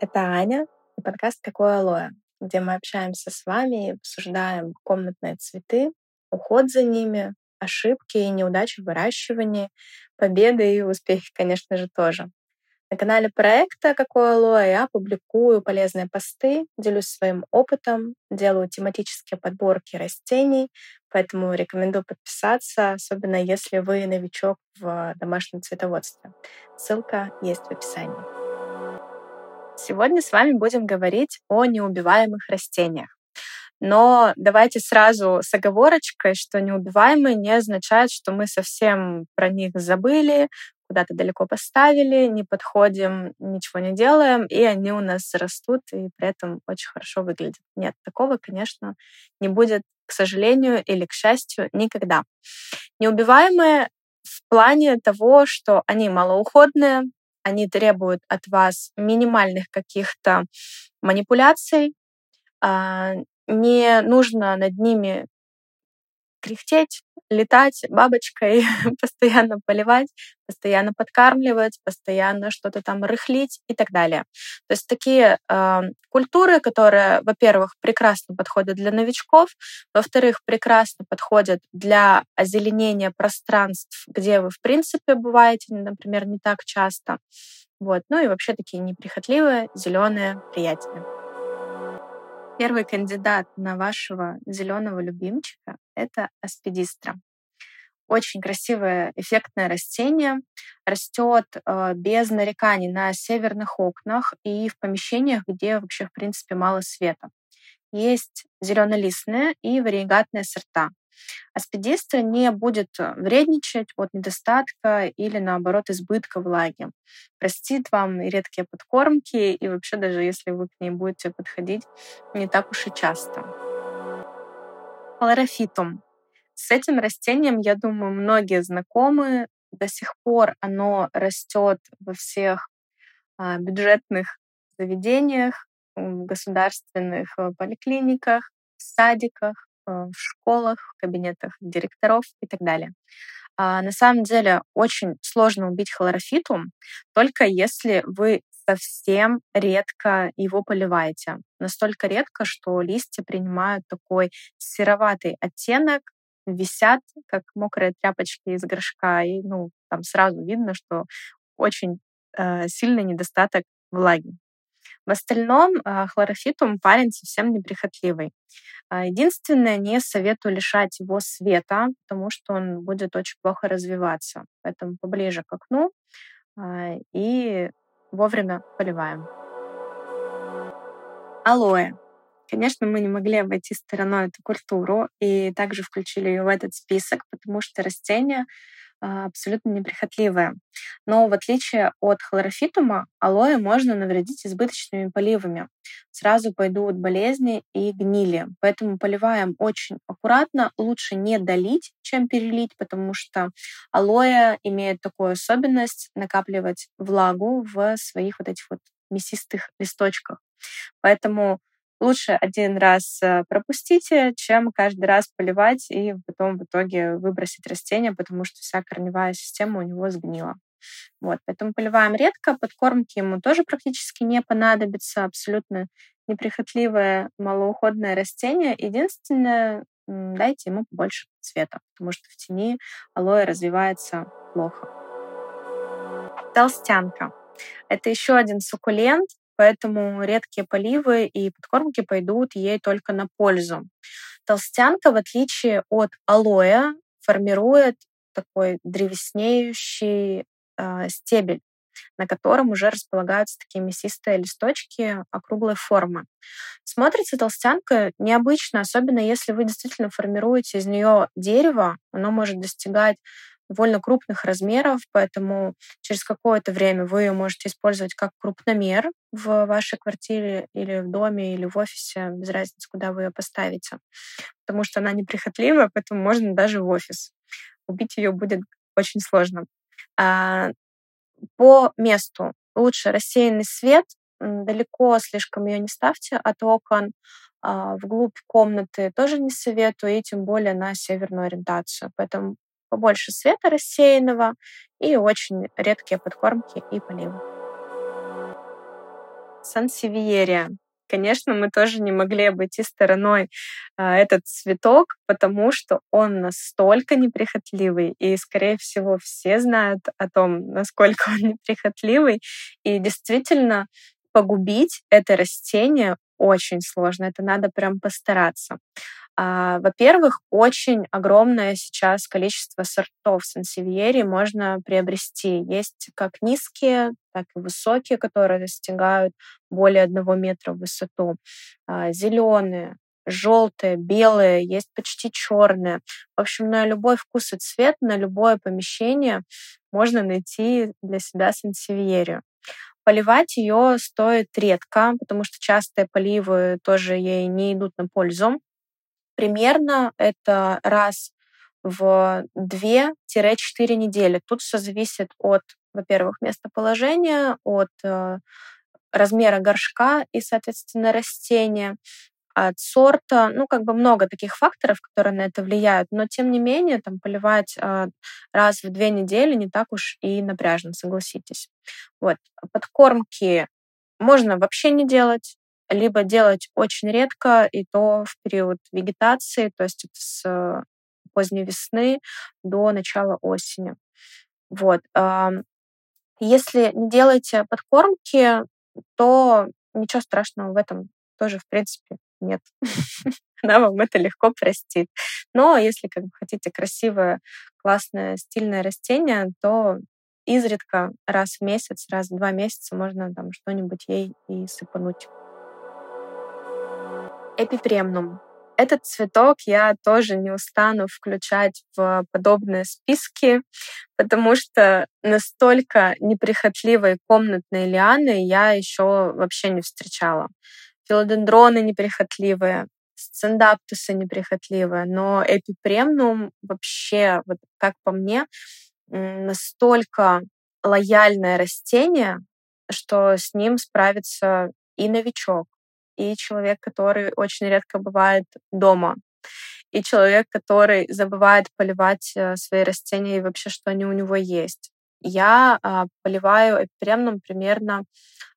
Это Аня и подкаст «Какое алоэ», где мы общаемся с вами и обсуждаем комнатные цветы, уход за ними, ошибки и неудачи в выращивании, победы и успехи, конечно же, тоже. На канале проекта «Какое алоэ» я публикую полезные посты, делюсь своим опытом, делаю тематические подборки растений, поэтому рекомендую подписаться, особенно если вы новичок в домашнем цветоводстве. Ссылка есть в описании. Сегодня с вами будем говорить о неубиваемых растениях. Но давайте сразу с оговорочкой, что неубиваемые не означает, что мы совсем про них забыли, куда-то далеко поставили, не подходим, ничего не делаем, и они у нас растут и при этом очень хорошо выглядят. Нет, такого, конечно, не будет, к сожалению или к счастью, никогда. Неубиваемые в плане того, что они малоуходные, они требуют от вас минимальных каких-то манипуляций, а, не нужно над ними кряхтеть, летать бабочкой, постоянно поливать, постоянно подкармливать, постоянно что-то там рыхлить и так далее. То есть такие э, культуры, которые, во-первых, прекрасно подходят для новичков, во-вторых, прекрасно подходят для озеленения пространств, где вы, в принципе, бываете, например, не так часто. Вот. Ну и вообще такие неприхотливые, зеленые, приятные. Первый кандидат на вашего зеленого любимчика — это аспидистра. Очень красивое, эффектное растение. Растет э, без нареканий на северных окнах и в помещениях, где вообще, в принципе, мало света. Есть зеленолистные и вариегатные сорта. Аспидистра не будет э, вредничать от недостатка или, наоборот, избытка влаги. Простит вам и редкие подкормки, и вообще даже если вы к ней будете подходить не так уж и часто. Хлорофитум. С этим растением, я думаю, многие знакомы. До сих пор оно растет во всех а, бюджетных заведениях, в государственных э, поликлиниках, садиках, Э, в школах, в кабинетах директоров и так далее. А на самом деле очень сложно убить хлорофитум, только если вы совсем редко его поливаете. Настолько редко, что листья принимают такой сероватый оттенок, висят, как мокрые тряпочки из горшка, и ну, там сразу видно, что очень э, сильный недостаток влаги. В остальном э, хлорофитум парень совсем неприхотливый. А, единственное, не советую лишать его света, потому что он будет очень плохо развиваться. Поэтому поближе к окну а, и вовремя поливаем. Алоэ. Конечно, мы не могли обойти стороной эту культуру и также включили ее в этот список, потому что растение а, абсолютно неприхотливая. Но в отличие от хлорофитума, алоэ можно навредить избыточными поливами. Сразу пойдут болезни и гнили. Поэтому поливаем очень аккуратно. Лучше не долить, чем перелить, потому что алоэ имеет такую особенность накапливать влагу в своих вот этих вот мясистых листочках. Поэтому лучше один раз э, пропустите, чем каждый раз поливать и потом в итоге выбросить растение, потому что вся корневая система у него сгнила. Вот, поэтому поливаем редко, подкормки ему тоже практически не понадобится, абсолютно неприхотливое, малоуходное растение. Единственное, дайте ему побольше цвета, потому что в тени алоэ развивается плохо. Толстянка. Это еще один суккулент, поэтому редкие поливы и подкормки пойдут ей только на пользу. Толстянка, в отличие от алоэ, формирует такой древеснеющий э, стебель, на котором уже располагаются такие мясистые листочки округлой формы. Смотрится толстянка необычно, особенно если вы действительно формируете из нее дерево. Оно может достигать довольно крупных размеров, поэтому через какое-то время вы ее можете использовать как крупномер в вашей квартире или в доме, или в офисе, без разницы, куда вы ее поставите, потому что она неприхотливая, поэтому можно даже в офис. Убить ее будет очень сложно. А, по месту лучше рассеянный свет, далеко слишком ее не ставьте от окон, а, вглубь комнаты тоже не советую, и тем более на северную ориентацию. Поэтому побольше света рассеянного и очень редкие подкормки и поливы. сансевиерия. Конечно, мы тоже не могли обойти стороной а, этот цветок, потому что он настолько неприхотливый, и, скорее всего, все знают о том, насколько он неприхотливый. И действительно, погубить это растение очень сложно. Это надо прям постараться. А, во-первых, очень огромное сейчас количество сортов сансевьери можно приобрести. Есть как низкие, так и высокие, которые достигают более одного метра в высоту. А, Зеленые, желтые, белые, есть почти черные. В общем, на любой вкус и цвет, на любое помещение можно найти для себя сансевьерию. Поливать ее стоит редко, потому что частые поливы тоже ей не идут на пользу. Примерно это раз в 2-4 недели. Тут все зависит от, во-первых, местоположения, от э, размера горшка и, соответственно, растения, от сорта. Ну, как бы много таких факторов, которые на это влияют. Но, тем не менее, там поливать э, раз в две недели не так уж и напряжно, согласитесь. Вот. Подкормки можно вообще не делать либо делать очень редко, и то в период вегетации, то есть с поздней весны до начала осени. Вот. Если не делаете подкормки, то ничего страшного в этом тоже, в принципе, нет. Она вам это легко простит. Но если как бы хотите красивое, классное, стильное растение, то изредка раз в месяц, раз в два месяца можно там что-нибудь ей и сыпануть эпипремнум. Этот цветок я тоже не устану включать в подобные списки, потому что настолько неприхотливой комнатной лианы я еще вообще не встречала. Филодендроны неприхотливые, сцендаптусы неприхотливые, но эпипремнум вообще, вот как по мне, настолько лояльное растение, что с ним справится и новичок, и человек, который очень редко бывает дома, и человек, который забывает поливать э, свои растения и вообще, что они у него есть. Я а, поливаю эпипремном примерно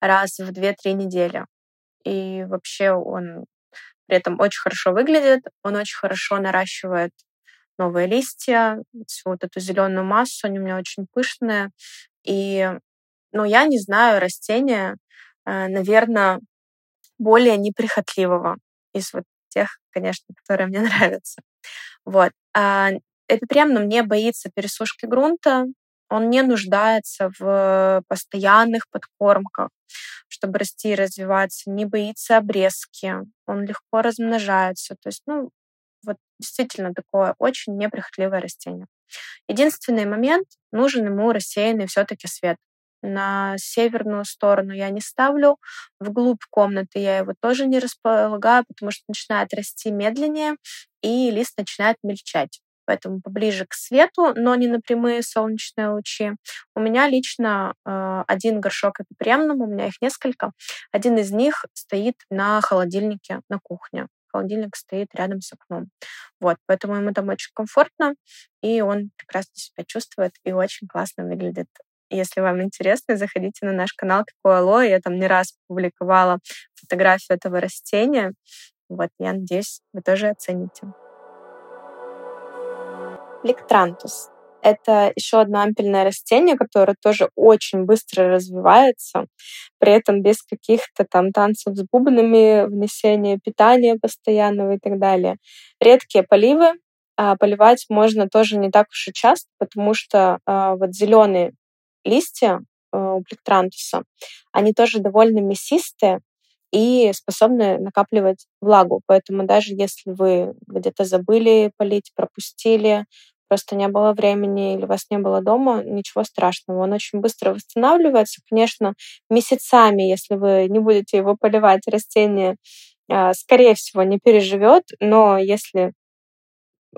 раз в 2-3 недели. И вообще он при этом очень хорошо выглядит, он очень хорошо наращивает новые листья, всю вот эту зеленую массу, они у меня очень пышные. И, ну, я не знаю растения, э, наверное, более неприхотливого из вот тех, конечно, которые мне нравятся. Вот. А эпипремнум не боится пересушки грунта, он не нуждается в постоянных подкормках, чтобы расти и развиваться, не боится обрезки, он легко размножается. То есть, ну, вот действительно такое очень неприхотливое растение. Единственный момент, нужен ему рассеянный все-таки свет на северную сторону я не ставлю, вглубь комнаты я его тоже не располагаю, потому что начинает расти медленнее, и лист начинает мельчать. Поэтому поближе к свету, но не на прямые солнечные лучи. У меня лично э, один горшок эпипремнум, у меня их несколько. Один из них стоит на холодильнике на кухне холодильник стоит рядом с окном. Вот, поэтому ему там очень комфортно, и он прекрасно себя чувствует и очень классно выглядит если вам интересно, заходите на наш канал Какое. Я там не раз публиковала фотографию этого растения. Вот, я надеюсь, вы тоже оцените. Лектрантус. Это еще одно ампельное растение, которое тоже очень быстро развивается, при этом без каких-то там танцев с бубнами, внесения питания постоянного и так далее. Редкие поливы, а поливать можно тоже не так уж и часто, потому что а, вот зеленый листья э, у плектрантуса, они тоже довольно мясистые и способны накапливать влагу. Поэтому даже если вы где-то забыли полить, пропустили, просто не было времени или вас не было дома, ничего страшного. Он очень быстро восстанавливается. Конечно, месяцами, если вы не будете его поливать, растение, э, скорее всего, не переживет, но если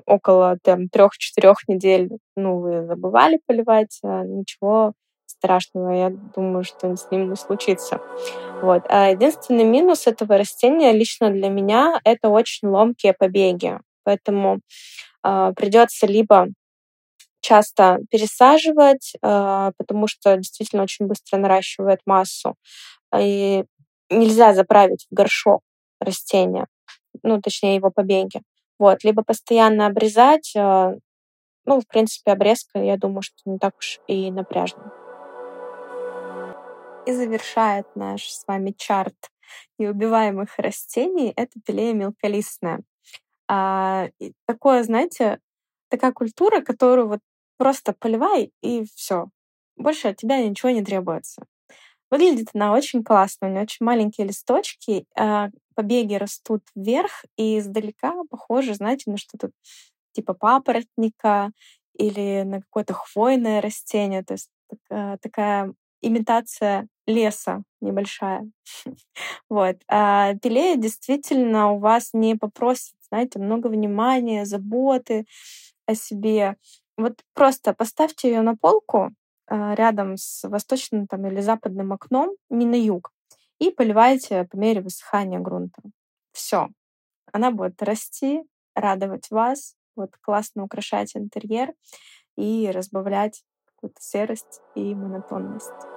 около там трех-четырех недель, ну, вы забывали поливать, а ничего страшного, я думаю, что с ним не случится. Вот. А единственный минус этого растения лично для меня — это очень ломкие побеги. Поэтому э, придется либо часто пересаживать, э, потому что действительно очень быстро наращивает массу. И нельзя заправить в горшок растения, ну, точнее, его побеги. Вот, либо постоянно обрезать, э, ну, в принципе, обрезка, я думаю, что не так уж и напряжно. И завершает наш с вами чарт неубиваемых растений это пилея мелколистная. А, такое, знаете, такая культура, которую вот просто поливай и все. Больше от тебя ничего не требуется. Выглядит она очень классно. У нее очень маленькие листочки, а побеги растут вверх, и издалека похоже, знаете, на что-то типа папоротника или на какое-то хвойное растение. То есть такая имитация леса небольшая. вот. А пилея действительно у вас не попросит, знаете, много внимания, заботы о себе. Вот просто поставьте ее на полку а, рядом с восточным там, или западным окном, не на юг, и поливайте по мере высыхания грунта. Все. Она будет расти, радовать вас, вот классно украшать интерьер и разбавлять какую-то серость и монотонность.